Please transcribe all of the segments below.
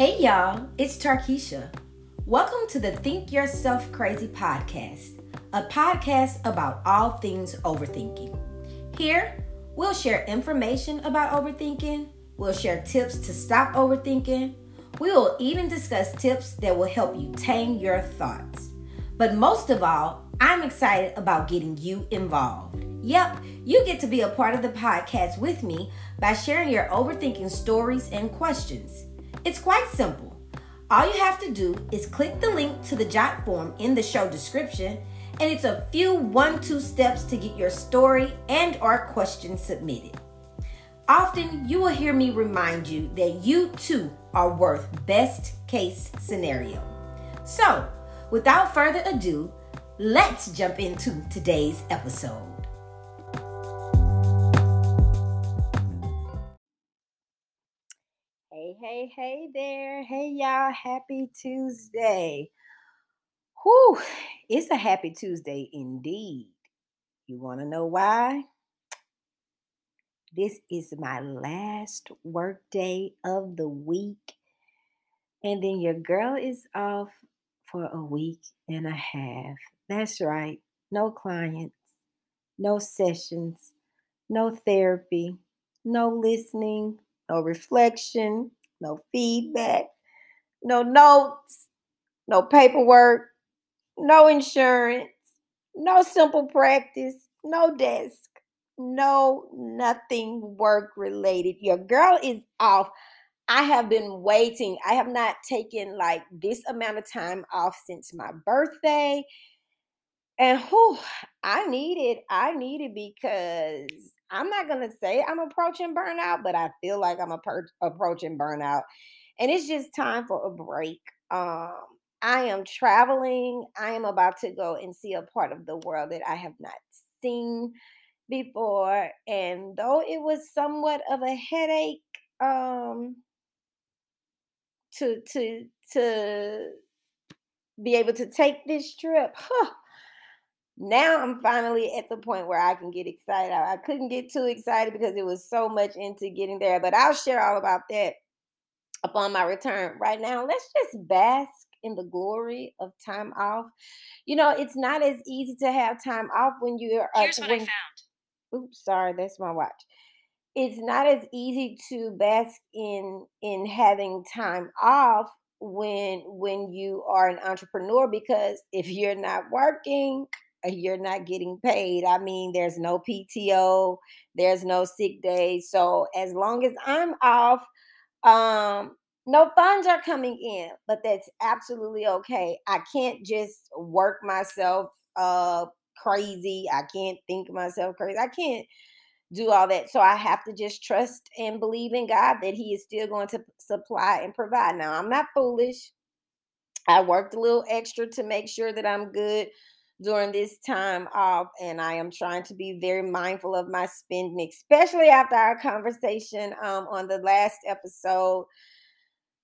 Hey y'all, it's Tarkisha. Welcome to the Think Yourself Crazy podcast, a podcast about all things overthinking. Here, we'll share information about overthinking, we'll share tips to stop overthinking, we will even discuss tips that will help you tame your thoughts. But most of all, I'm excited about getting you involved. Yep, you get to be a part of the podcast with me by sharing your overthinking stories and questions. It's quite simple. All you have to do is click the link to the Jotform in the show description, and it's a few one-two steps to get your story and or question submitted. Often you will hear me remind you that you too are worth best case scenario. So, without further ado, let's jump into today's episode. Hey, hey, there. Hey, y'all. Happy Tuesday. Whew, it's a happy Tuesday indeed. You want to know why? This is my last work day of the week. And then your girl is off for a week and a half. That's right. No clients, no sessions, no therapy, no listening, no reflection, no feedback, no notes, no paperwork, no insurance, no simple practice, no desk, no nothing work related. Your girl is off. I have been waiting. I have not taken like this amount of time off since my birthday. And whew, I need it. I need it because I'm not going to say I'm approaching burnout, but I feel like I'm per- approaching burnout. And it's just time for a break. Um, I am traveling. I am about to go and see a part of the world that I have not seen before. And though it was somewhat of a headache, um, to to to be able to take this trip, huh, now I'm finally at the point where I can get excited. I, I couldn't get too excited because it was so much into getting there, but I'll share all about that upon my return. Right now, let's just bask in the glory of time off. You know, it's not as easy to have time off when you're. Here's what when, I found. Oops, sorry, that's my watch. It's not as easy to bask in in having time off when when you are an entrepreneur because if you're not working you're not getting paid. I mean, there's no PTO, there's no sick days. So as long as I'm off, um, no funds are coming in, but that's absolutely okay. I can't just work myself uh crazy. I can't think myself crazy. I can't do all that. So I have to just trust and believe in God that He is still going to supply and provide. Now, I'm not foolish. I worked a little extra to make sure that I'm good during this time off and i am trying to be very mindful of my spending especially after our conversation um, on the last episode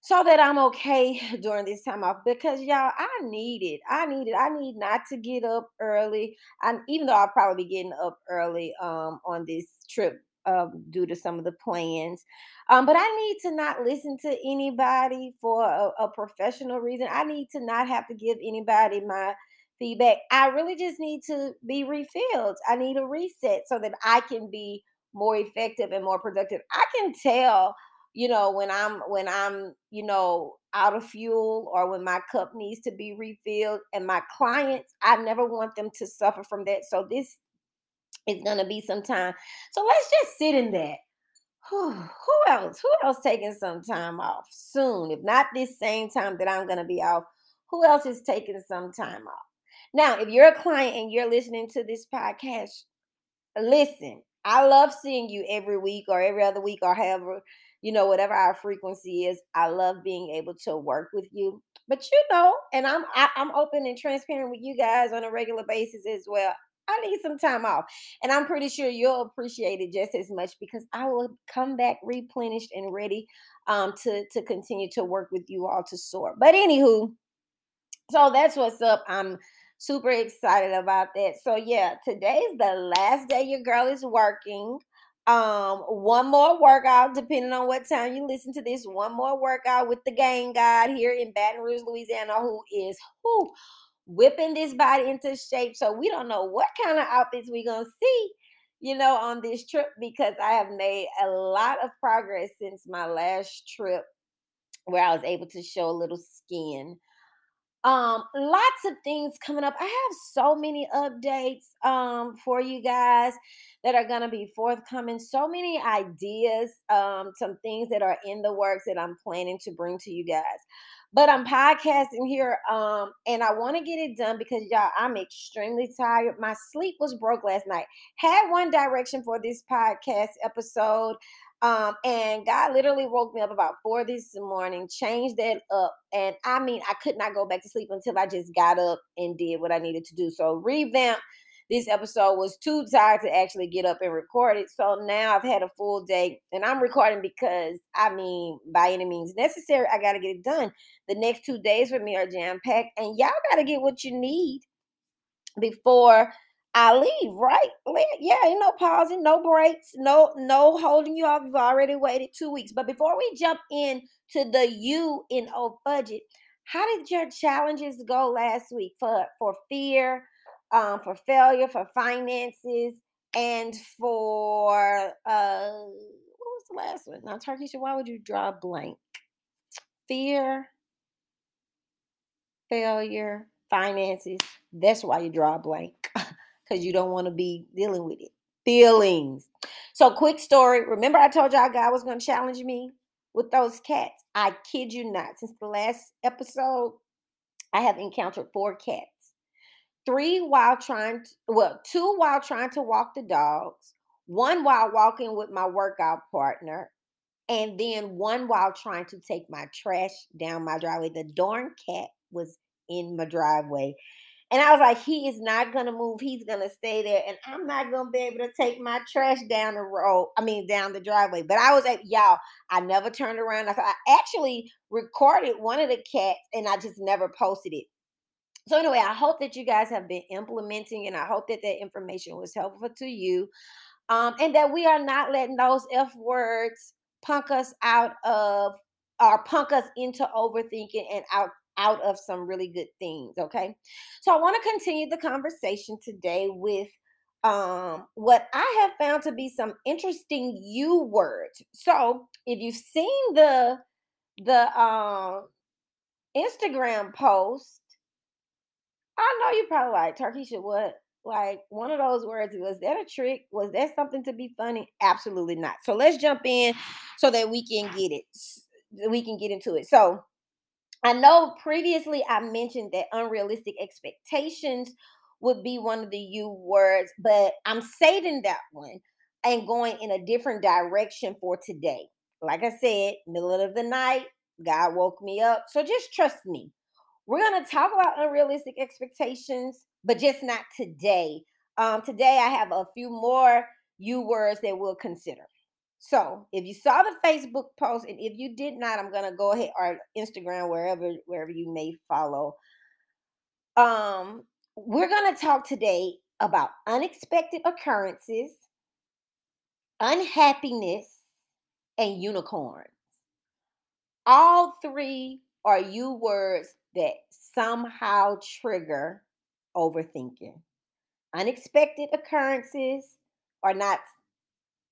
so that i'm okay during this time off because y'all i need it i need it i need not to get up early and even though i'll probably be getting up early um, on this trip uh, due to some of the plans. Um, but I need to not listen to anybody for a, a, professional reason. I need to not have to give anybody my feedback. I really just need to be refilled. I need a reset so that I can be more effective and more productive. I can tell, you know, when I'm when I'm, you know, out of fuel or when my cup needs to be refilled and my clients, I never want them to suffer from that. So this is going to be some time. So let's just sit in that. Who else? Who else taking some time off soon? If not this same time that I'm going to be off, who else is taking some time off? Now, if you're a client and you're listening to this podcast, listen. I love seeing you every week or every other week or however, you know, whatever our frequency is. I love being able to work with you. But you know, and I'm I, am i am open and transparent with you guys on a regular basis as well. I need some time off. And I'm pretty sure you'll appreciate it just as much because I will come back replenished and ready um, to, to continue to work with you all to soar. But anywho, so that's what's up. I'm super excited about that. So yeah, today's the last day your girl is working. Um, one more workout, depending on what time you listen to this. One more workout with the gang god here in Baton Rouge, Louisiana, who is who whipping this body into shape. So we don't know what kind of outfits we're gonna see, you know, on this trip because I have made a lot of progress since my last trip where I was able to show a little skin. Um, lots of things coming up. I have so many updates um for you guys that are gonna be forthcoming. So many ideas, um, some things that are in the works that I'm planning to bring to you guys. But I'm podcasting here, um, and I want to get it done because y'all, I'm extremely tired. My sleep was broke last night. Had one direction for this podcast episode. Um, and God literally woke me up about four this morning, changed that up. And I mean, I could not go back to sleep until I just got up and did what I needed to do. So revamp this episode was too tired to actually get up and record it. So now I've had a full day and I'm recording because I mean, by any means necessary, I got to get it done. The next two days for me are jam packed, and y'all got to get what you need before I leave, right? Yeah, ain't no pausing, no breaks, no no holding you off. You've already waited two weeks. But before we jump in to the you in old budget, how did your challenges go last week for for fear, um, for failure, for finances, and for uh, what was the last one? Now, Turkey, why would you draw a blank? Fear, failure, finances. That's why you draw a blank because you don't want to be dealing with it. Feelings. So, quick story. Remember, I told y'all God was going to challenge me with those cats. I kid you not. Since the last episode, I have encountered four cats. Three while trying to, well, two while trying to walk the dogs, one while walking with my workout partner, and then one while trying to take my trash down my driveway. The darn cat was in my driveway. And I was like, he is not gonna move. He's gonna stay there, and I'm not gonna be able to take my trash down the road. I mean, down the driveway. But I was like, y'all, I never turned around. I, I actually recorded one of the cats, and I just never posted it. So anyway, I hope that you guys have been implementing, and I hope that that information was helpful to you, um, and that we are not letting those f words punk us out of or punk us into overthinking and out out of some really good things. Okay. So I want to continue the conversation today with um, what I have found to be some interesting you words. So if you've seen the the um Instagram post, I know you probably like Tarkisha, what like one of those words was that a trick was that something to be funny absolutely not so let's jump in so that we can get it we can get into it so I know previously I mentioned that unrealistic expectations would be one of the U words, but I'm saving that one and going in a different direction for today. Like I said, middle of the night, God woke me up. So just trust me. We're going to talk about unrealistic expectations, but just not today. Um, today, I have a few more U words that we'll consider. So if you saw the Facebook post, and if you did not, I'm gonna go ahead or Instagram, wherever wherever you may follow. Um, we're gonna talk today about unexpected occurrences, unhappiness, and unicorns. All three are you words that somehow trigger overthinking. Unexpected occurrences are not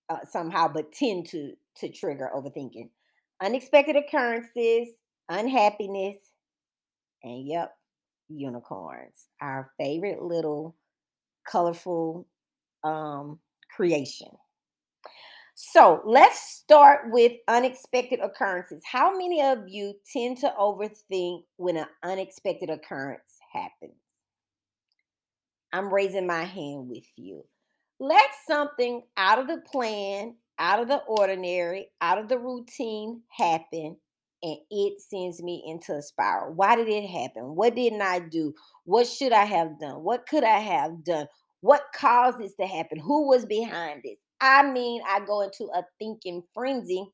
uh, somehow, but tend to to trigger overthinking. Unexpected occurrences, unhappiness, and yep, unicorns. Our favorite little colorful um, creation. So let's start with unexpected occurrences. How many of you tend to overthink when an unexpected occurrence happens? I'm raising my hand with you let something out of the plan, out of the ordinary, out of the routine happen, and it sends me into a spiral. Why did it happen? What didn't I do? What should I have done? What could I have done? What caused this to happen? Who was behind it? I mean, I go into a thinking frenzy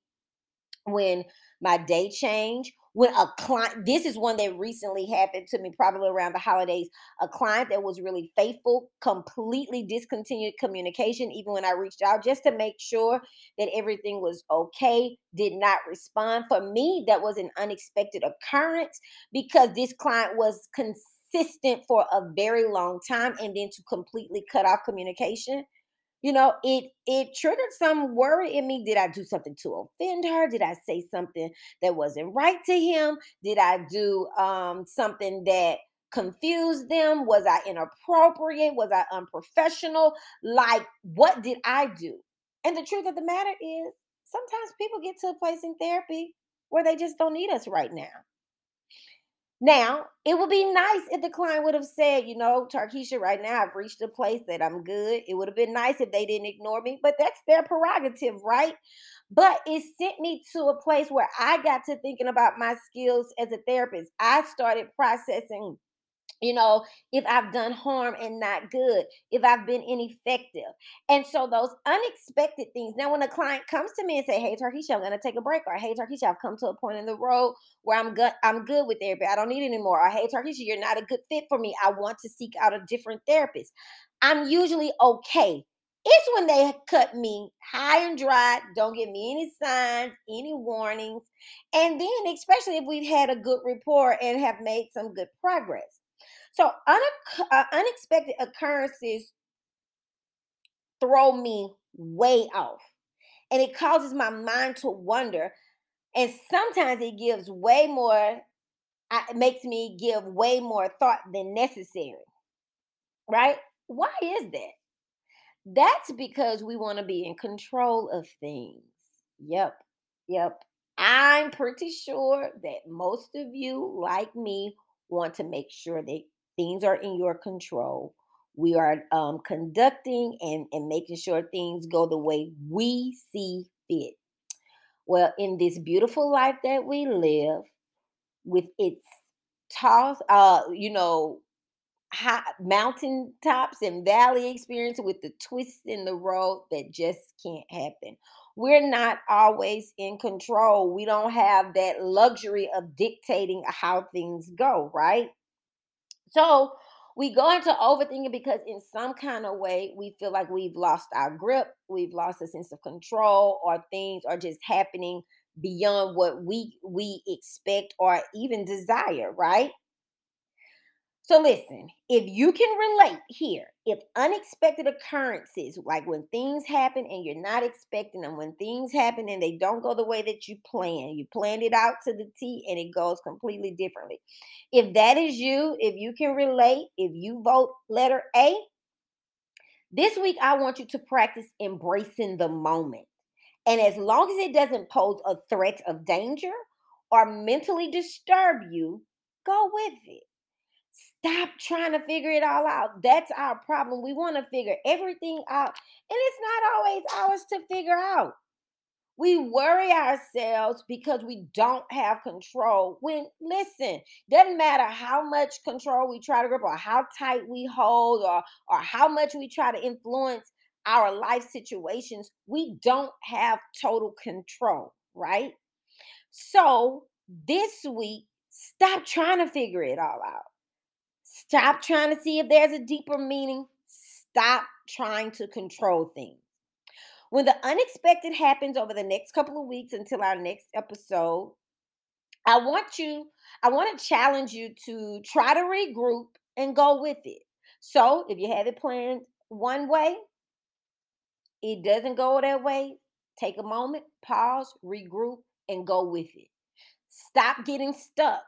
when my day change, when a client this is one that recently happened to me probably around the holidays a client that was really faithful completely discontinued communication even when i reached out just to make sure that everything was okay did not respond. For me that was an unexpected occurrence because this client was consistent for a very long time and then to completely cut off communication you know it it triggered some worry in me. Did i do something to offend her? Did i say something that wasn't right to him? Did i do um something that confused them? Was i inappropriate? Was i unprofessional? Like what did i do? And the truth of the matter is sometimes people get to a place in therapy where they just don't need us right now now, it would be nice if the client would have said, you know, Tarkisha, right now I've reached a place that I'm good. It would have been nice if they didn't ignore me, but that's their prerogative, right? But it sent me to a place where I got to thinking about my skills as a therapist. I started processing you know, if I've done harm and not good, if I've been ineffective. And so those unexpected things. Now, when a client comes to me and say, Hey Tarkisha, I'm gonna take a break, or Hey Tarkisha, I've come to a point in the road where I'm good, I'm good with therapy. I don't need anymore. Or hey Tarkisha, you're not a good fit for me. I want to seek out a different therapist. I'm usually okay. It's when they cut me high and dry, don't give me any signs, any warnings. And then, especially if we've had a good rapport and have made some good progress. So uh, unexpected occurrences throw me way off. And it causes my mind to wonder. And sometimes it gives way more, it makes me give way more thought than necessary. Right? Why is that? That's because we want to be in control of things. Yep. Yep. I'm pretty sure that most of you, like me, want to make sure that Things are in your control. We are um, conducting and, and making sure things go the way we see fit. Well, in this beautiful life that we live, with its toss, uh, you know, high mountain tops and valley experience with the twists in the road that just can't happen. We're not always in control. We don't have that luxury of dictating how things go, right? So we go into overthinking because in some kind of way we feel like we've lost our grip, we've lost a sense of control, or things are just happening beyond what we we expect or even desire, right? So listen, if you can relate here, if unexpected occurrences, like when things happen and you're not expecting them, when things happen and they don't go the way that you plan, you planned it out to the T and it goes completely differently. If that is you, if you can relate, if you vote letter A, this week I want you to practice embracing the moment. And as long as it doesn't pose a threat of danger or mentally disturb you, go with it. Stop trying to figure it all out. That's our problem. We want to figure everything out, and it's not always ours to figure out. We worry ourselves because we don't have control. When, listen, doesn't matter how much control we try to grip or how tight we hold or, or how much we try to influence our life situations, we don't have total control, right? So this week, stop trying to figure it all out. Stop trying to see if there's a deeper meaning. Stop trying to control things. When the unexpected happens over the next couple of weeks until our next episode, I want you, I want to challenge you to try to regroup and go with it. So if you have it planned one way, it doesn't go that way, take a moment, pause, regroup, and go with it. Stop getting stuck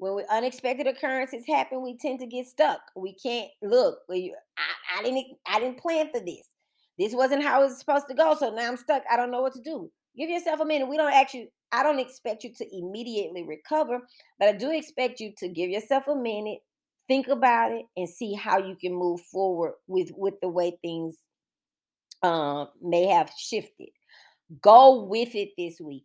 when unexpected occurrences happen, we tend to get stuck. We can't look. We, I, I didn't. I didn't plan for this. This wasn't how it was supposed to go. So now I'm stuck. I don't know what to do. Give yourself a minute. We don't actually. I don't expect you to immediately recover, but I do expect you to give yourself a minute, think about it, and see how you can move forward with with the way things uh, may have shifted. Go with it this week.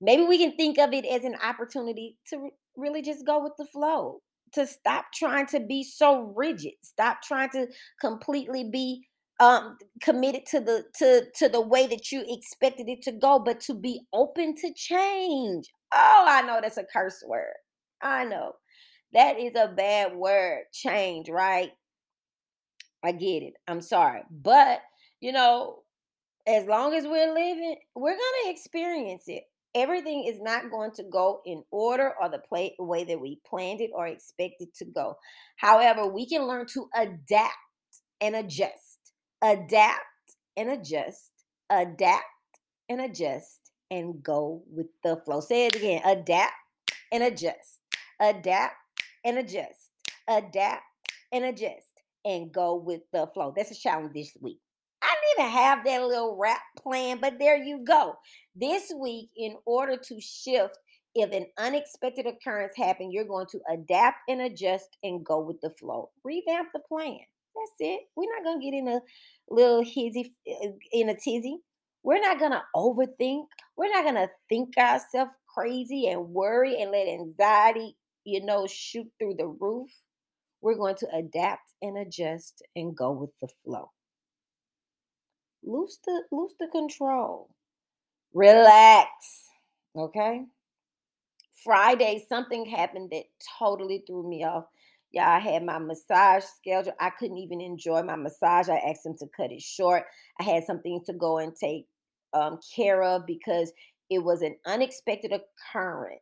Maybe we can think of it as an opportunity to really just go with the flow, to stop trying to be so rigid, stop trying to completely be um committed to the to to the way that you expected it to go but to be open to change. Oh i know that's a curse word. I know. That is a bad word change right? I get it. I'm sorry. But you know as long as we're living we're to experience it everything is not going to go in order or the play, way that we planned it or expected to go however we can learn to adapt and adjust adapt and adjust, adapt and adjust, and go with the flow. Say it again adapt and adjust, adapt and adjust, adapt and adjust, and go with the flow. That's a challenge this week. Need to have that little rap plan, but there you go. This week, in order to shift, if an unexpected occurrence happens, you're going to adapt and adjust and go with the flow. Revamp the plan. That's it. We're not gonna get in a little hizzy uh, in a tizzy. We're not gonna overthink. We're not gonna think ourselves crazy and worry and let anxiety, you know, shoot through the roof. We're going to adapt and adjust and go with the flow. Loose the loose the control. Relax. Okay. Friday, something happened that totally threw me off. Yeah, I had my massage schedule. I couldn't even enjoy my massage. I asked him to cut it short. I had something to go and take um, care of because it was an unexpected occurrence.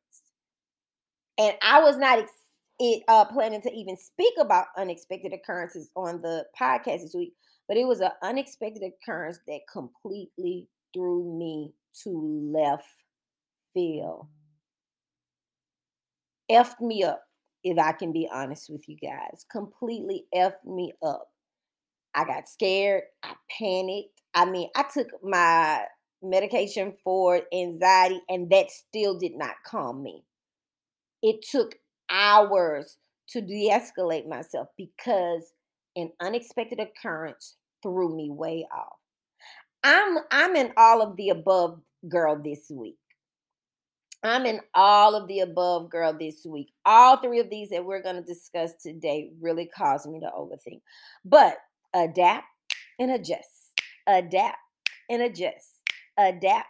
And I was not ex- it, uh, planning to even speak about unexpected occurrences on the podcast this week, but it was an unexpected occurrence that completely threw me to left field. Effed me up if I can be honest with you guys. Completely effed me up. I got scared. I panicked. I mean, I took my medication for anxiety, and that still did not calm me. It took hours to de escalate myself because an unexpected occurrence threw me way off. I'm I'm in all of the above girl this week. I'm in all of the above, girl, this week. All three of these that we're going to discuss today really caused me to overthink. But adapt and adjust, adapt and adjust, adapt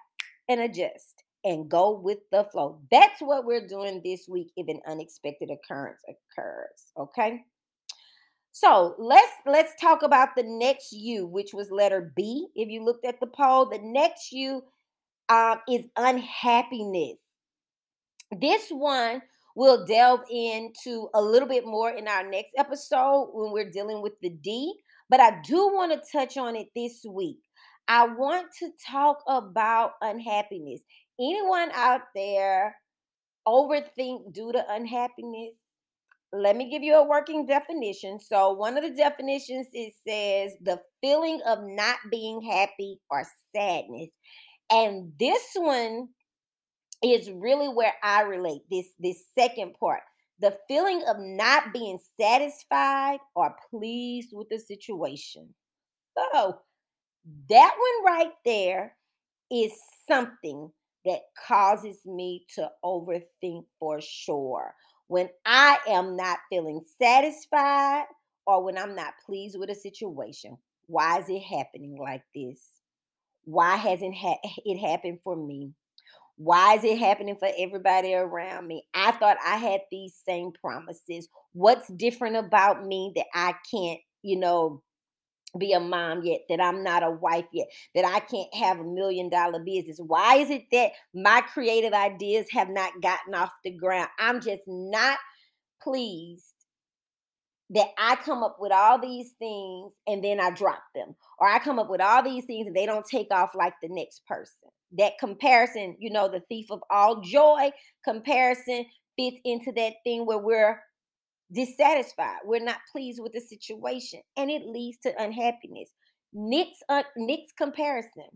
and adjust, and go with the flow. That's what we're doing this week if an unexpected occurrence occurs. Okay. So let's let's talk about the next U, which was letter B. If you looked at the poll, the next U um, is unhappiness. This one we'll delve into a little bit more in our next episode when we're dealing with the D, but I do want to touch on it this week. I want to talk about unhappiness. Anyone out there overthink due to unhappiness? Let me give you a working definition. So, one of the definitions it says the feeling of not being happy or sadness. And this one is really where I relate this this second part. The feeling of not being satisfied or pleased with the situation. So, that one right there is something that causes me to overthink for sure. When I am not feeling satisfied or when I'm not pleased with a situation, why is it happening like this? Why hasn't ha- it happened for me? Why is it happening for everybody around me? I thought I had these same promises. What's different about me that I can't, you know, be a mom yet, that I'm not a wife yet, that I can't have a million dollar business? Why is it that my creative ideas have not gotten off the ground? I'm just not pleased that I come up with all these things and then I drop them, or I come up with all these things and they don't take off like the next person that comparison, you know, the thief of all joy comparison fits into that thing where we're dissatisfied. We're not pleased with the situation and it leads to unhappiness. Nick's uh, Nick's comparison.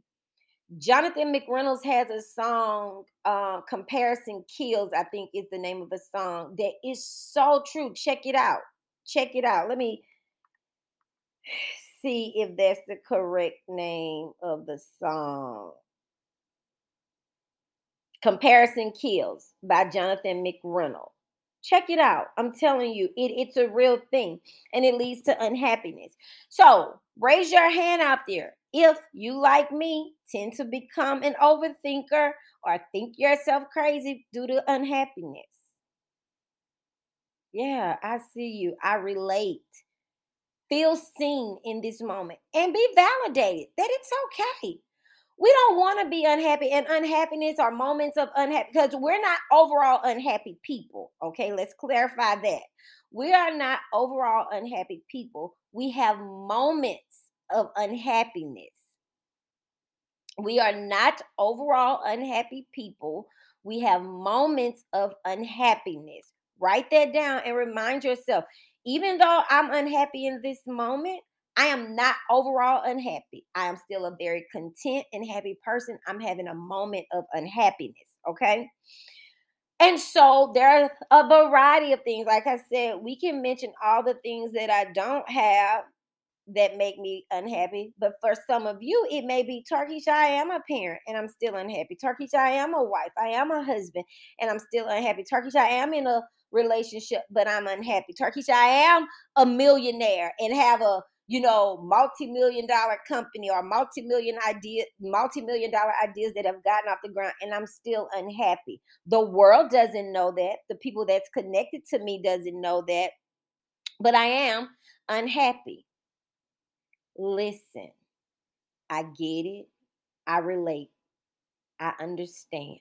Jonathan McReynolds has a song, um, Comparison Kills, I think is the name of the song, that is so true. Check it out. Check it out. Let me see if that's the correct name of the song. Comparison Kills by Jonathan McReynolds. Check it out. I'm telling you, it, it's a real thing and it leads to unhappiness. So raise your hand out there. If you, like me, tend to become an overthinker or think yourself crazy due to unhappiness. Yeah, I see you. I relate. Feel seen in this moment and be validated that it's okay we don't want to be unhappy and unhappiness are moments of unhappy because we're not overall unhappy people okay? Let's clarify that. We are not overall unhappy people. We have moments of unhappiness. We are not overall unhappy people. We have moments of unhappiness. Write that down and remind yourself even though i'm unhappy in this moment I am not overall unhappy. I am still a very content and happy person. I'm having a moment of unhappiness. Okay. And so there are a variety of things. Like I said, we can mention all the things that I don't have that make me unhappy. But for some of you, it may be Turkish, I am a parent and I'm still unhappy. Turkish, I am a wife, I am a husband, and I'm still unhappy. Turkish, I am in a relationship, but I'm unhappy. Turkish, I am a millionaire and have a you know, multi-million dollar company or multi-million idea, multi-million dollar ideas that have gotten off the ground and I'm still unhappy. The world doesn't know that. The people that's connected to me doesn't know that. But I am unhappy. Listen. I get it. I relate. I understand.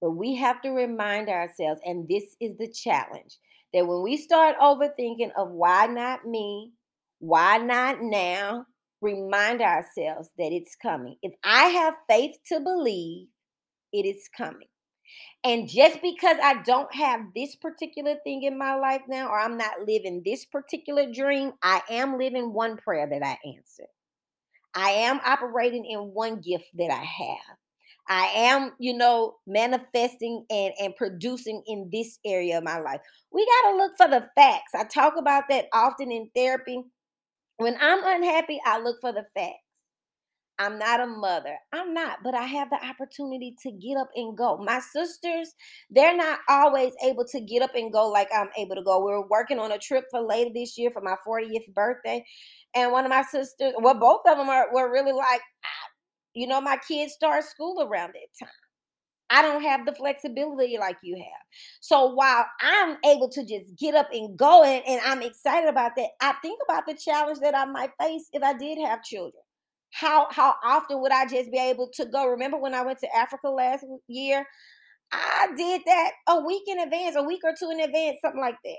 But we have to remind ourselves, and this is the challenge, that when we start overthinking of why not me, why not now? Remind ourselves that it's coming. If I have faith to believe, it is coming. And just because I don't have this particular thing in my life now, or I'm not living this particular dream, I am living one prayer that I answered. I am operating in one gift that I have. I am, you know, manifesting and, and producing in this area of my life. We got to look for the facts. I talk about that often in therapy when I'm unhappy, I look for the facts. I'm not a mother. I'm not, but I have the opportunity to get up and go. My sisters, they're not always able to get up and go like I'm able to go. We are working on a trip for later this year for my 40th birthday. And one of my sisters, well, both of them are were really like, you know, my kids start school around that time. I don't have the flexibility like you have. So while I'm able to just get up and go and, and I'm excited about that, I think about the challenge that I might face if I did have children. How how often would I just be able to go? Remember when I went to Africa last year? I did that a week in advance, a week or two in advance, something like that.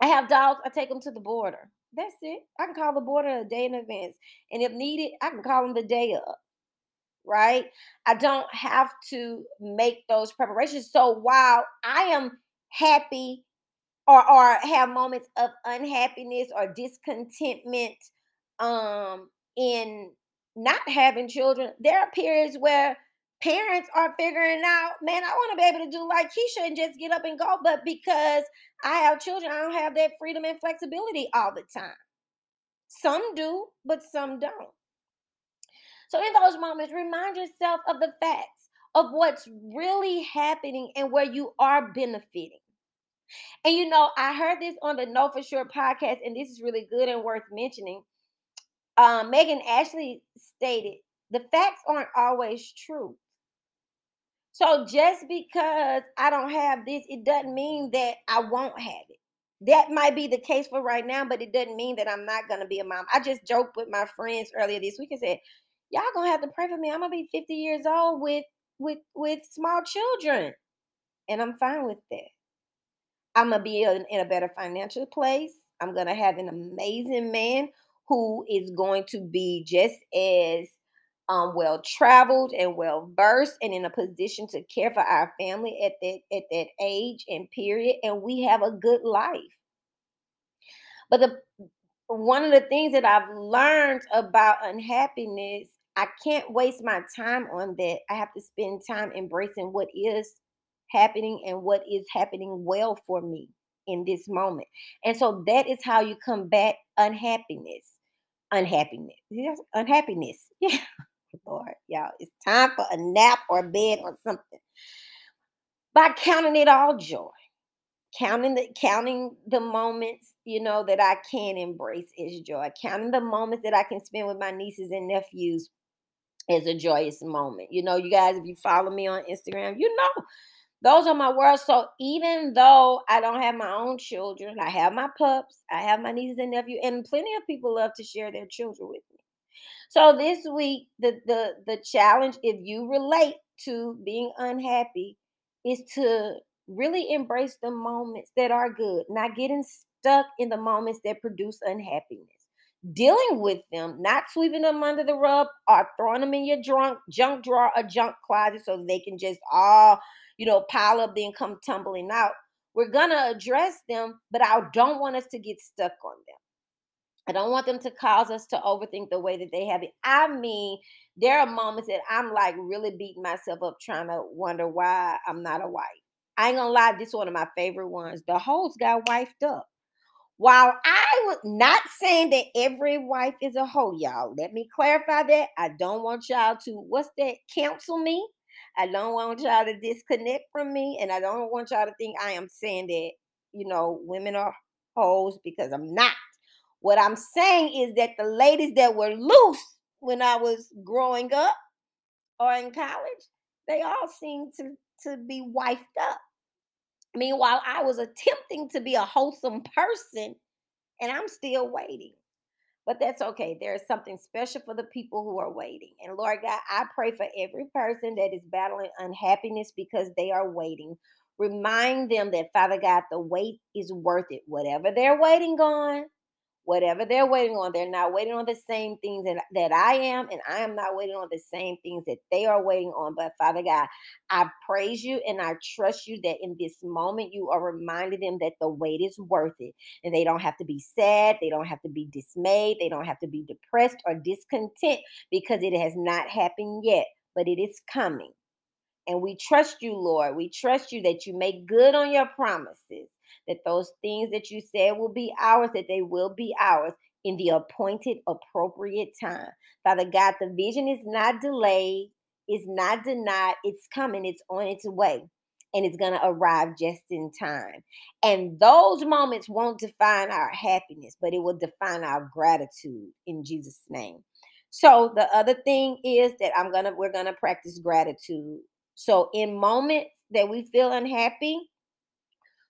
I have dogs, I take them to the border. That's it. I can call the border a day in advance. And if needed, I can call them the day of right? I don't have to make those preparations. So while I am happy or or have moments of unhappiness or discontentment um in not having children, there are periods where parents are figuring out, man, I want to be able to do like Keisha and just get up and go. But because I have children, I don't have that freedom and flexibility all the time. Some do, but some don't. So, in those moments, remind yourself of the facts of what's really happening and where you are benefiting. And you know, I heard this on the Know for Sure podcast, and this is really good and worth mentioning. Um, Megan Ashley stated the facts aren't always true. So just because I don't have this, it doesn't mean that I won't have it. That might be the case for right now, but it doesn't mean that I'm not going to be a mom. I just joked with my friends earlier this week and said, y'all gonna have to pray for me. I'm gonna be 50 years old with with with small children, and I'm fine with that. I'm gonna be in, in a better financial place. I'm gonna have an amazing man who is going to be just as um, well traveled and well versed and in a position to care for our family at that at that age and period and we have a good life but the one of the things that I've learned about unhappiness I can't waste my time on that. I have to spend time embracing what is happening and what is happening well for me in this moment. And so that is how you combat unhappiness. Unhappiness. Yes, unhappiness. Yeah. Lord, y'all, it's time for a nap or a bed or something. by counting it all joy counting the counting the moments you know that i can embrace is joy counting the moments that i can spend with my nieces and nephews is a joyous moment. You know you guys if you follow me on instagram you know those are my worlds so even though i don't have my own children i have my pups i have my nieces and nephews and plenty of people love to share their children with me. So this week the the the challenge if you relate to being unhappy is to really embrace the moments that are good, not getting stuck in the moments that produce unhappiness. Dealing with them, not sweeping them under the rug or throwing them in your drunk junk drawer or junk closet so they can just all, you know, pile up then come tumbling out. We're gonna address them, but I don't want us to get stuck on them. I don't want them to cause us to overthink the way that they have it. I mean, there are moments that I'm like really beating myself up trying to wonder why I'm not a wife. I ain't gonna lie, this is one of my favorite ones. The hoes got wifed up. While I was not saying that every wife is a hoe, y'all, let me clarify that. I don't want y'all to, what's that, cancel me. I don't want y'all to disconnect from me. And I don't want y'all to think I am saying that, you know, women are hoes because I'm not. What I'm saying is that the ladies that were loose when I was growing up or in college, they all seem to to be wifed up. Meanwhile, I was attempting to be a wholesome person and I'm still waiting. But that's okay. There is something special for the people who are waiting. And Lord God, I pray for every person that is battling unhappiness because they are waiting. Remind them that, Father God, the wait is worth it. Whatever they're waiting on, whatever they're waiting on, they're not waiting on the same things that, that I am, and I am not waiting on the same things that they are waiting on. But Father God, I praise you and I trust you that in this moment you are reminding them that the wait is worth it. And they don't have to be sad, they don't have to be dismayed, they don't have to be depressed or discontent because it has not happened yet, but it is coming. And we trust you, Lord. We trust you that you make good on your promises that those things that you said will be ours, that they will be ours in the appointed, appropriate time. Father God, the vision is not delayed, it's not denied, it's coming, it's on its way. And it's going to arrive just in time. And those moments won't define our happiness, but it will define our gratitude in Jesus' name. So the other thing is that I'm gonna we're gonna practice gratitude. So in moments that we feel unhappy,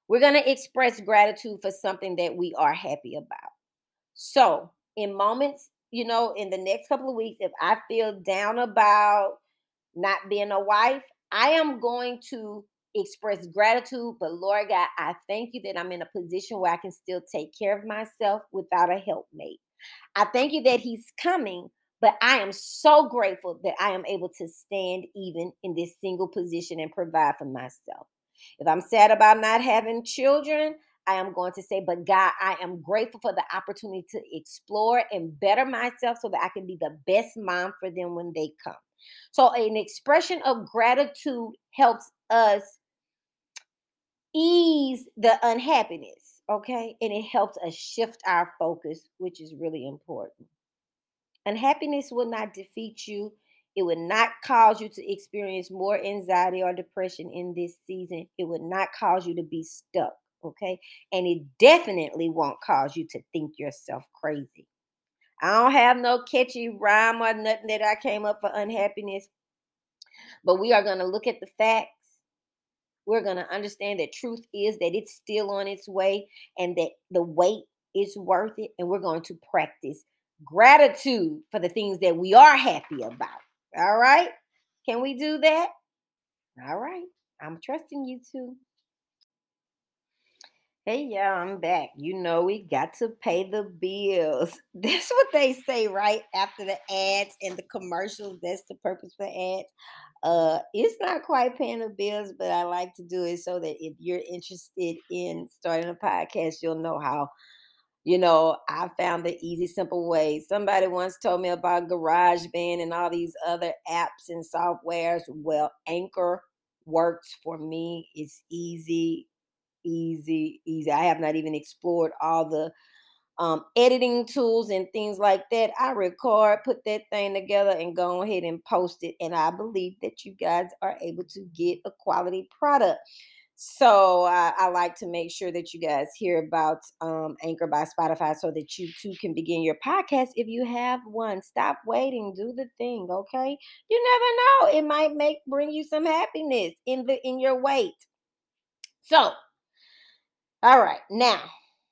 we're going to express gratitude for something that we are happy about. So, in moments, you know, in the next couple of weeks, if I feel down about not being a wife, I am going to express gratitude. But Lord God, I thank you that I'm in a position where I can still take care of myself without a helpmate. I thank you that He's coming, but I am so grateful that I am able to stand even in this single position and provide for myself. If I'm sad about not having children, I am going to say, but God, I am grateful for the opportunity to explore and better myself so that I can be the best mom for them when they come. So, an expression of gratitude helps us ease the unhappiness, okay? And it helps us shift our focus, which is really important. Unhappiness will not defeat you, it would not cause you to experience more anxiety or depression in this season. It would not cause you to be stuck. Okay. And it definitely won't cause you to think yourself crazy. I don't have no catchy rhyme or nothing that I came up for unhappiness. But we are going to look at the facts. We're going to understand that truth is that it's still on its way and that the wait is worth it. And we're going to practice gratitude for the things that we are happy about. All right. Can we do that? All right. I'm trusting you too. Hey, y'all, I'm back. You know, we got to pay the bills. That's what they say right after the ads and the commercials. That's the purpose for ads. Uh, it's not quite paying the bills, but I like to do it so that if you're interested in starting a podcast, you'll know how you know, I found the easy, simple way. Somebody once told me about GarageBand and all these other apps and softwares. Well, Anchor works for me. It's easy, easy, easy. I have not even explored all the um, editing tools and things like that. I record, put that thing together, and go ahead and post it. And I believe that you guys are able to get a quality product. So I like to make sure that you guys hear about um, Anchor by Spotify so that you too can begin your podcast if you have one. Stop waiting, do the thing, okay? You never know; it might make bring you some happiness in the in your wait. So, all right, now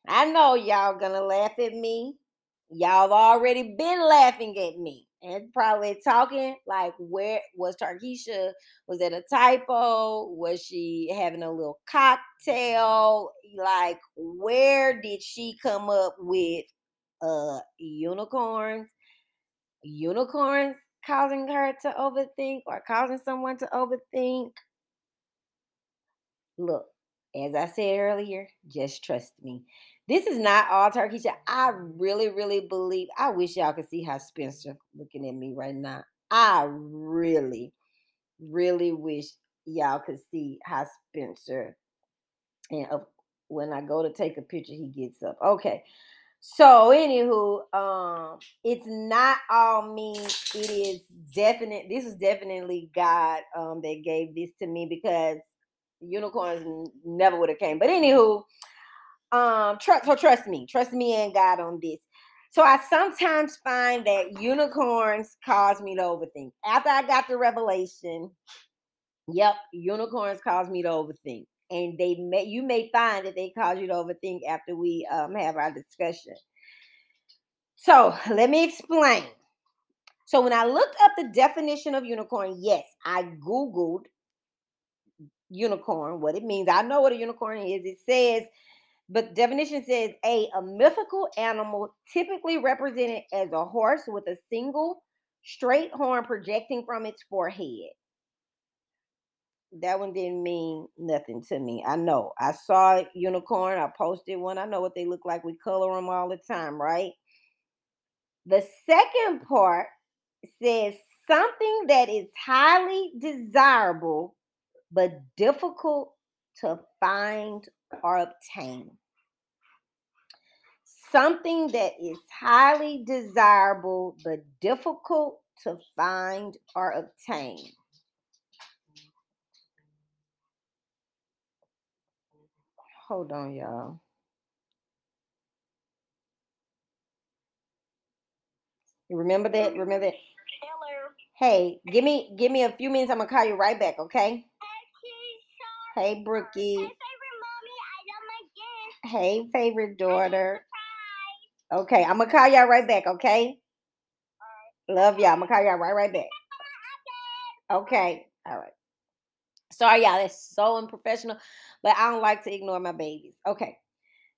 I know y'all gonna laugh at me. Y'all already been laughing at me and probably talking like where was Tarkisha? Was it a typo? Was she having a little cocktail? Like where did she come up with uh unicorns? Unicorns causing her to overthink or causing someone to overthink? Look, as I said earlier, just trust me. This is not all Tarkisha I really, really believe. I wish y'all could see how Spencer looking at me right now. I really, really wish y'all could see how Spencer. And when I go to take a picture, he gets up. Okay. So, anywho, um, it's not all me. It is definite. This is definitely God um that gave this to me because unicorns never would have came. But anywho, um, trust so trust me, trust me and God on this. So I sometimes find that unicorns cause me to overthink. After I got the revelation, yep, unicorns cause me to overthink. And they may you may find that they cause you to overthink after we um, have our discussion. So let me explain. So when I looked up the definition of unicorn, yes, I Googled unicorn, what it means. I know what a unicorn is. It says but definition says a a mythical animal typically represented as a horse with a single straight horn projecting from its forehead. That one didn't mean nothing to me. I know. I saw unicorn. I posted one. I know what they look like. We color them all the time, right? The second part says something that is highly desirable but difficult to find or obtain something that is highly desirable but difficult to find or obtain. Hold on, y'all. You remember that? Remember that? Hello. Hey, give me give me a few minutes. I'm gonna call you right back, okay? Hey, Brookie. Hey, favorite daughter. Okay, I'm gonna call y'all right back. Okay. Love y'all. I'm gonna call y'all right right back. Okay. All right. Sorry, y'all. That's so unprofessional, but I don't like to ignore my babies. Okay.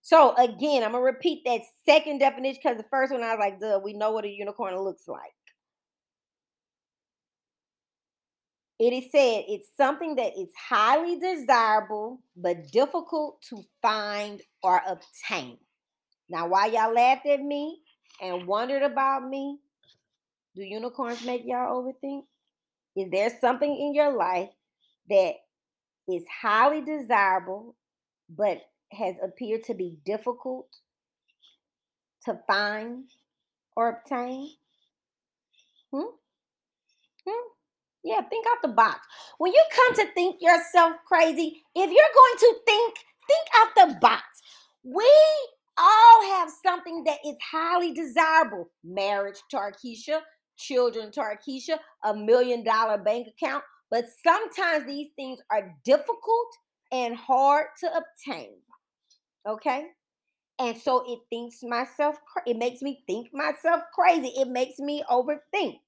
So again, I'm gonna repeat that second definition because the first one I was like, "Duh, we know what a unicorn looks like." It is said it's something that is highly desirable but difficult to find or obtain. Now, why y'all laughed at me and wondered about me, do unicorns make y'all overthink? Is there something in your life that is highly desirable but has appeared to be difficult to find or obtain? Hmm? Hmm? Yeah, think out the box. When you come to think yourself crazy, if you're going to think, think out the box. We all have something that is highly desirable marriage, Tarkisha, children, Tarkisha, a million dollar bank account. But sometimes these things are difficult and hard to obtain. Okay? And so it thinks myself, it makes me think myself crazy. It makes me overthink.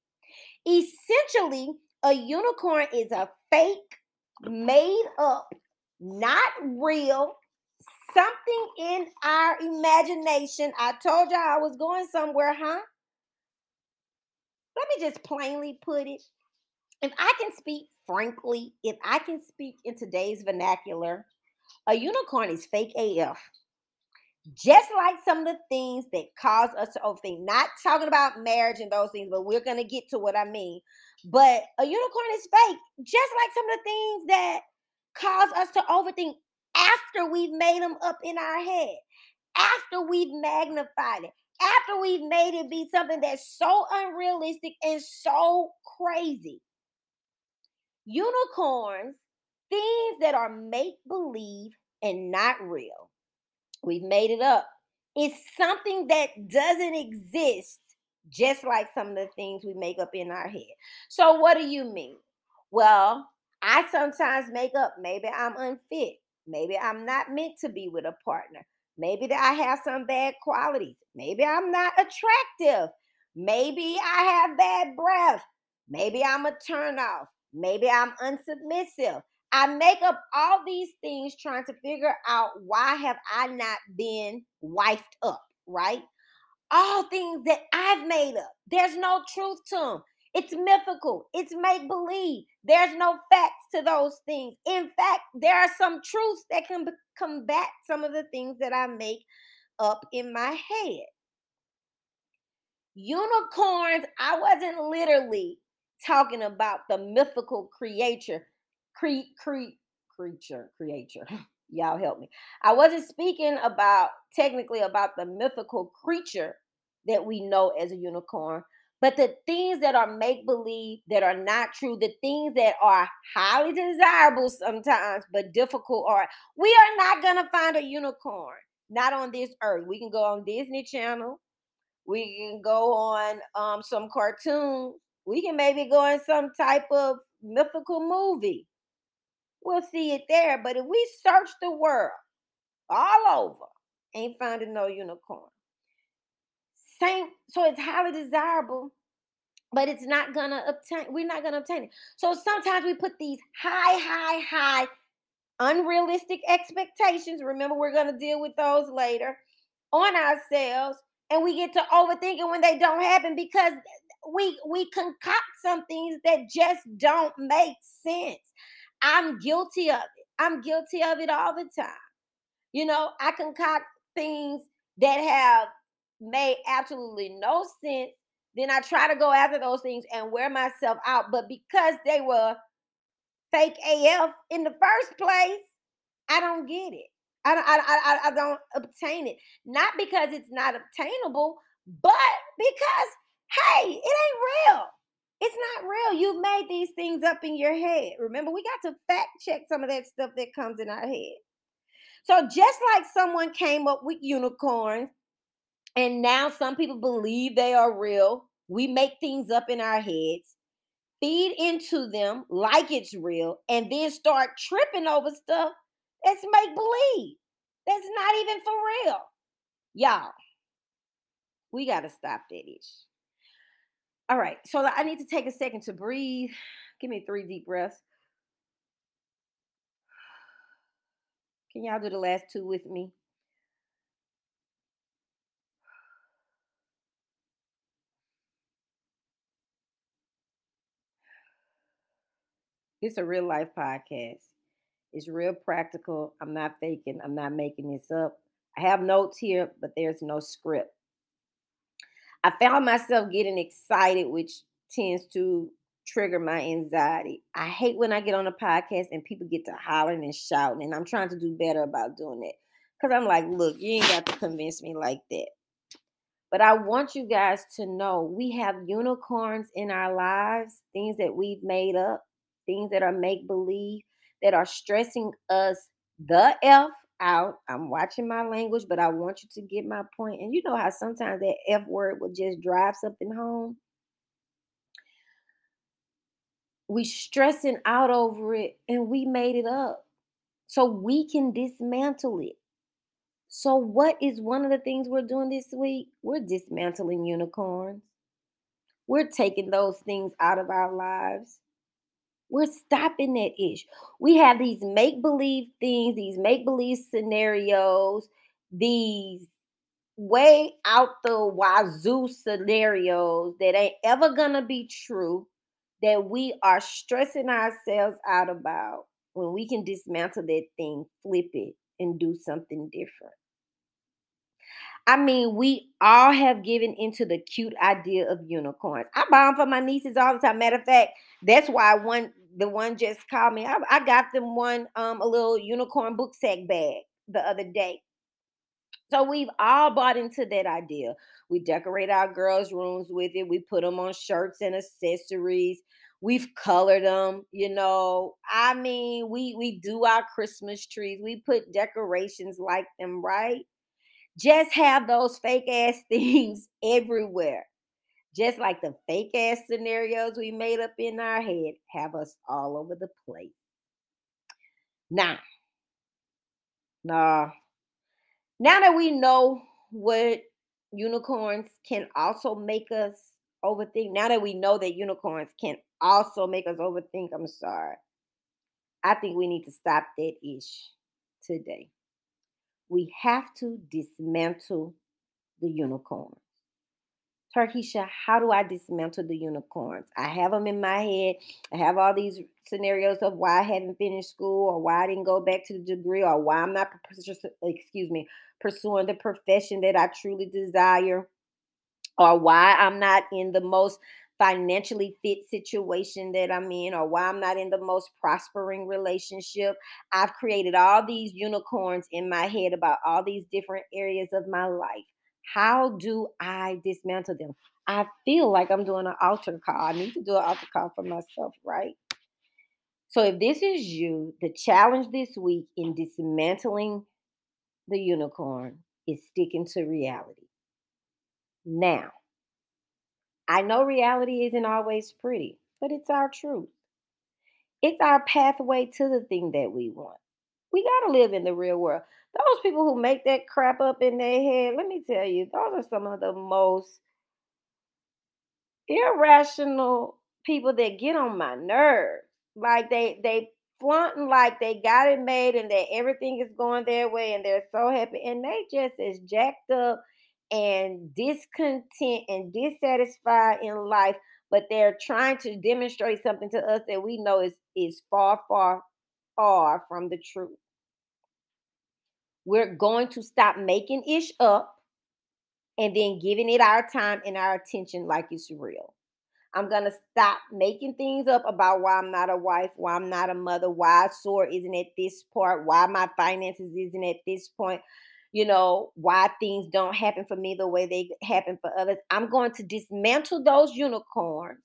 Essentially, a unicorn is a fake, made up, not real something in our imagination. I told y'all I was going somewhere, huh? Let me just plainly put it. If I can speak frankly, if I can speak in today's vernacular, a unicorn is fake AF. Just like some of the things that cause us to overthink. Not talking about marriage and those things, but we're going to get to what I mean. But a unicorn is fake, just like some of the things that cause us to overthink after we've made them up in our head. after we've magnified it, after we've made it be something that's so unrealistic and so crazy. Unicorns, things that are make believe and not real. We've made it up. It's something that doesn't exist, just like some of the things we make up in our head. So, what do you mean? Well, I sometimes make up maybe I'm unfit. Maybe I'm not meant to be with a partner. Maybe that I have some bad qualities. Maybe I'm not attractive. Maybe I have bad breath. Maybe I'm a turnoff. Maybe I'm unsubmissive. I make up all these things trying to figure out why have I not been wifed up, right? All things that I've made up. There's no truth to them. It's mythical. It's make believe. There's no facts to those things. In fact, there are some truths that can combat some of the things that I make up in my head. Unicorns, I wasn't literally talking about the mythical creature, cre- cre- creature, creature. Y'all help me. I wasn't speaking about technically about the mythical creature that we know as a unicorn, but the things that are make believe, that are not true, the things that are highly desirable sometimes, but difficult, are we are not going to find a unicorn, not on this earth. We can go on Disney Channel, we can go on um, some cartoon. we can maybe go in some type of mythical movie. We'll see it there. But if we search the world all over, ain't finding no unicorn. Same, so it's highly desirable, but it's not gonna obtain, we're not gonna obtain it. So sometimes we put these high, high, high, unrealistic expectations. Remember, we're gonna deal with those later on ourselves, and we get to overthinking when they don't happen because we we concoct some things that just don't make sense. I'm guilty of it. I'm guilty of it all the time. You know, I concoct things that have made absolutely no sense. Then I try to go after those things and wear myself out. But because they were fake AF in the first place, I don't get it. I don't, I, I, I don't obtain it. Not because it's not obtainable, but because, hey, it ain't real. It's not real. You've made these things up in your head. Remember, we got to fact check some of that stuff that comes in our head. So, just like someone came up with unicorns and now some people believe they are real. We make things up in our heads, feed into them like it's real, and then start tripping over stuff that's make believe. That's not even for real. Y'all, we got to stop that ish. All right, so I need to take a second to breathe. Give me three deep breaths. Can y'all do the last two with me? It's a real life podcast. It's real practical. I'm not faking. I'm not making this up. I have notes here, but there's no script. I found myself getting excited, which tends to trigger my anxiety. I hate when I get on a podcast and people get to hollering and shouting, and I'm trying to do better about doing it. Because I'm like, look, you ain't got to convince me like that. But I want you guys to know we have unicorns in our lives, things that we've made up things that are make believe, that are stressing us the F out. I'm watching my language, but I want you to get my point. And you know how sometimes that F word will just drive something home? We stressing out over it and we made it up. So we can dismantle it. So, what is one of the things we're doing this week? We're dismantling unicorns. We're taking those things out of our lives. We're stopping that ish. We have these make believe things, these make believe scenarios, these way out the wazoo scenarios that ain't ever gonna be true that we are stressing ourselves out about when we can dismantle that thing, flip it, and do something different. I mean, we all have given into the cute idea of unicorns. I buy them for my nieces all the time. Matter of fact, that's why one the one just called me. I, I got them one um a little unicorn book sack bag the other day. So we've all bought into that idea. We decorate our girls' rooms with it. We put them on shirts and accessories. We've colored them, you know. I mean, we we do our Christmas trees. We put decorations like them, right? Just have those fake ass things everywhere. Just like the fake ass scenarios we made up in our head have us all over the place. Now, nah, now that we know what unicorns can also make us overthink, now that we know that unicorns can also make us overthink, I'm sorry. I think we need to stop that ish today. We have to dismantle the unicorn. Tarkisha, how do I dismantle the unicorns? I have them in my head. I have all these scenarios of why I haven't finished school or why I didn't go back to the degree or why I'm not, excuse me, pursuing the profession that I truly desire or why I'm not in the most financially fit situation that I'm in or why I'm not in the most prospering relationship. I've created all these unicorns in my head about all these different areas of my life. How do I dismantle them? I feel like I'm doing an altar call. I need to do an altar call for myself, right? So if this is you, the challenge this week in dismantling the unicorn is sticking to reality. Now, I know reality isn't always pretty, but it's our truth. It's our pathway to the thing that we want. We got to live in the real world. Those people who make that crap up in their head, let me tell you, those are some of the most irrational people that get on my nerves. Like they they flaunting like they got it made and that everything is going their way and they're so happy and they just as jacked up and discontent and dissatisfied in life but they're trying to demonstrate something to us that we know is is far far far from the truth. We're going to stop making ish up and then giving it our time and our attention like it's real. I'm gonna stop making things up about why I'm not a wife, why I'm not a mother, why SOAR isn't at this part, why my finances isn't at this point, you know, why things don't happen for me the way they happen for others. I'm going to dismantle those unicorns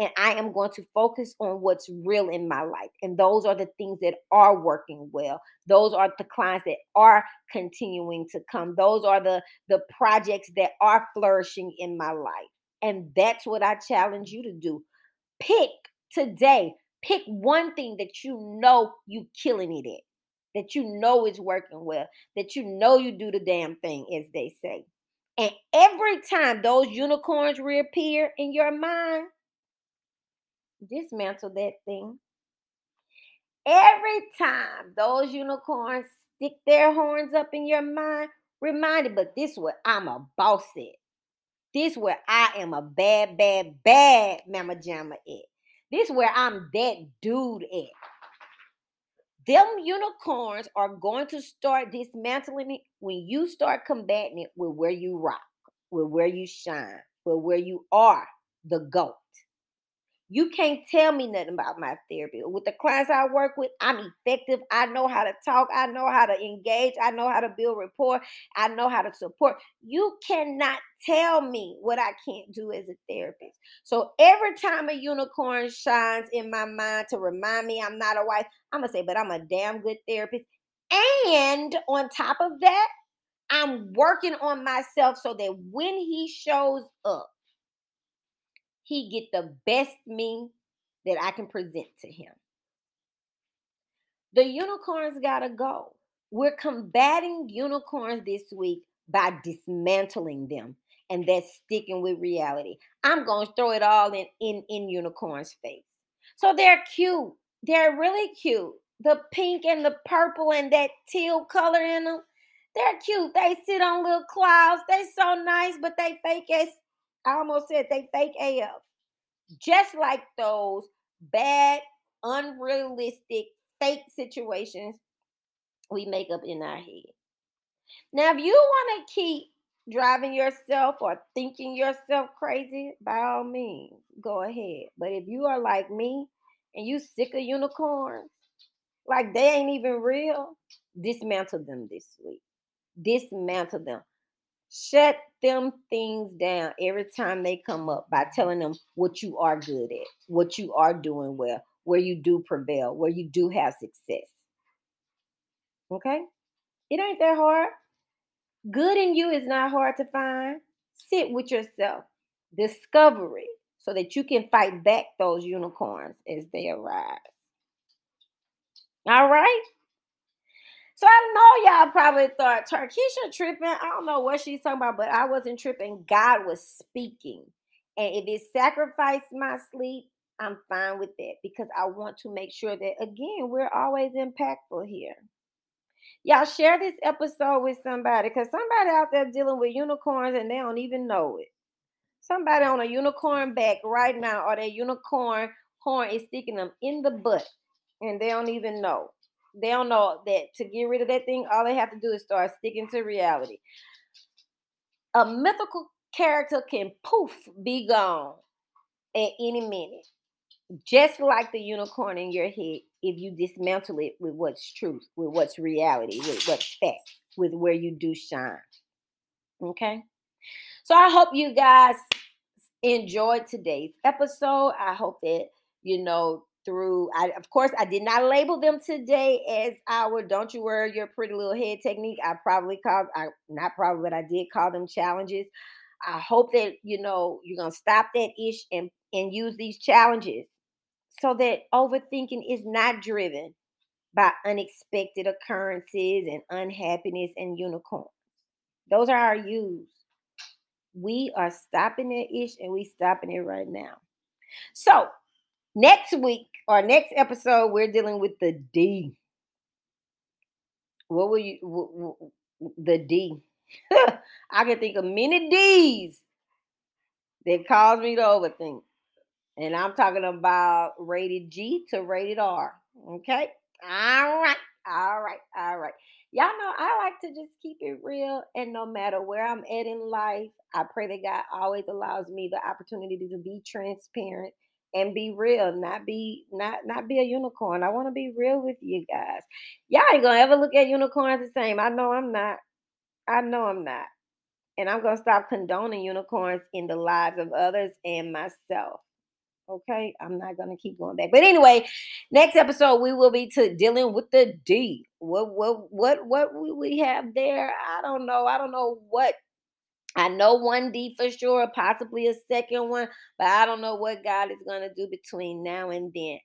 and I am going to focus on what's real in my life. And those are the things that are working well. Those are the clients that are continuing to come. Those are the the projects that are flourishing in my life. And that's what I challenge you to do. Pick today, pick one thing that you know you killing it at, that you know is working well, that you know you do the damn thing, as they say. And every time those unicorns reappear in your mind, dismantle that thing. Every time those unicorns stick their horns up in your mind, remind it, but this is what I'm a boss at. This where I am a bad, bad, bad mama jamma at. This where I'm that dude at. Them unicorns are going to start dismantling it when you start combating it with where you rock, with where you shine, with where you are the GOAT. You can't tell me nothing about my therapy. With the clients I work with, I'm effective. I know how to talk. I know how to engage. I know how to build rapport. I know how to support. You cannot tell me what I can't do as a therapist. So every time a unicorn shines in my mind to remind me I'm not a wife, I'm going to say, but I'm a damn good therapist. And on top of that, I'm working on myself so that when he shows up, he get the best me that I can present to him. The unicorns gotta go. We're combating unicorns this week by dismantling them, and that's sticking with reality. I'm gonna throw it all in in in unicorn's face. So they're cute. They're really cute. The pink and the purple and that teal color in them. They're cute. They sit on little clouds. They're so nice, but they fake as I almost said they fake AF. Just like those bad, unrealistic, fake situations we make up in our head. Now, if you want to keep driving yourself or thinking yourself crazy, by all means, go ahead. But if you are like me and you sick of unicorns, like they ain't even real, dismantle them this week. dismantle them. Shut them things down every time they come up by telling them what you are good at, what you are doing well, where you do prevail, where you do have success. Okay? It ain't that hard. Good in you is not hard to find. Sit with yourself, discover it so that you can fight back those unicorns as they arise. All right? So I know y'all probably thought Tarkisha tripping. I don't know what she's talking about, but I wasn't tripping. God was speaking. And if it sacrificed my sleep, I'm fine with that because I want to make sure that, again, we're always impactful here. Y'all share this episode with somebody because somebody out there dealing with unicorns and they don't even know it. Somebody on a unicorn back right now, or that unicorn horn is sticking them in the butt and they don't even know. They don't know that to get rid of that thing, all they have to do is start sticking to reality. A mythical character can poof be gone at any minute, just like the unicorn in your head. If you dismantle it with what's truth, with what's reality, with what's fact, with where you do shine. Okay. So I hope you guys enjoyed today's episode. I hope that you know through I of course I did not label them today as our don't you wear your pretty little head technique. I probably called I not probably but I did call them challenges. I hope that you know you're gonna stop that ish and and use these challenges so that overthinking is not driven by unexpected occurrences and unhappiness and unicorns. Those are our use. We are stopping that ish and we stopping it right now. So Next week or next episode, we're dealing with the D. What will you? the D. I can think of many D's that cause me to overthink. And I'm talking about rated G to rated R. Okay. All right. All right. All right. Y'all know I like to just keep it real. And no matter where I'm at in life, I pray that God always allows me the opportunity to be transparent and be real, not be not not be a unicorn. I want to be real with you guys. Y'all ain't gonna ever look at unicorns the same. I know I'm not. I know I'm not. And I'm gonna stop condoning unicorns in the lives of others and myself. Okay, I'm not gonna keep going back. But anyway, next episode we will be to dealing with the D. What what what what we have there? I don't know. I don't know what I know one D for sure, possibly a second one, but I don't know what God is going to do between now and then.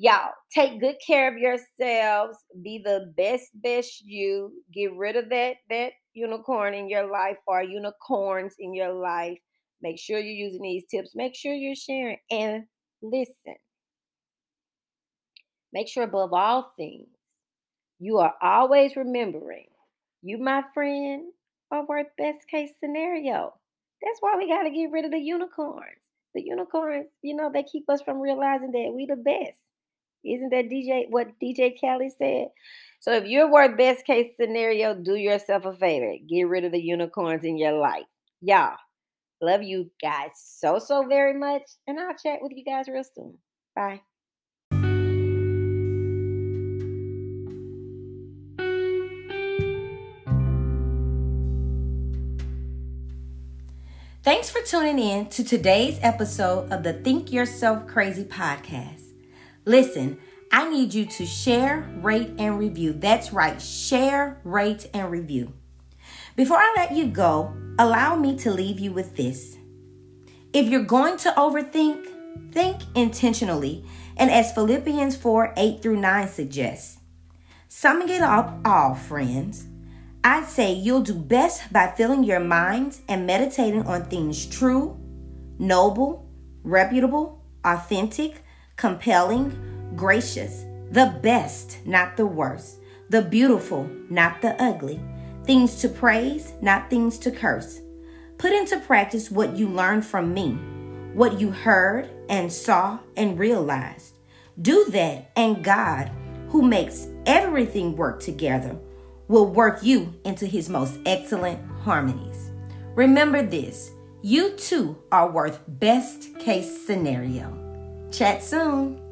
Y'all, take good care of yourselves. Be the best, best you. Get rid of that that unicorn in your life or unicorns in your life. Make sure you're using these tips. Make sure you're sharing and listen. Make sure above all things, you are always remembering you, my friend, are worth best case scenario. That's why we got to get rid of the unicorns. The unicorns, you know, they keep us from realizing that we the best. Isn't that DJ what DJ Khaled said? So if you're worth best case scenario, do yourself a favor. Get rid of the unicorns in your life. Y'all, love you guys so, so very much. And I'll chat with you guys real soon. Bye. Thanks for tuning in to today's episode of the Think Yourself Crazy podcast. Listen, I need you to share, rate, and review. That's right, share, rate, and review. Before I let you go, allow me to leave you with this. If you're going to overthink, think intentionally, and as Philippians 4 8 through 9 suggests, summing it up all, friends, I'd say you'll do best by filling your mind and meditating on things true, noble, reputable, authentic, compelling, gracious, the best, not the worst, the beautiful, not the ugly, things to praise, not things to curse. Put into practice what you learned from me, what you heard and saw and realized. Do that, and God, who makes everything work together, will work you into his most excellent harmonies. Remember this you too are worth best case scenario. Chat soon.